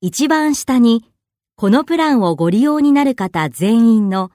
一番下に、このプランをご利用になる方全員の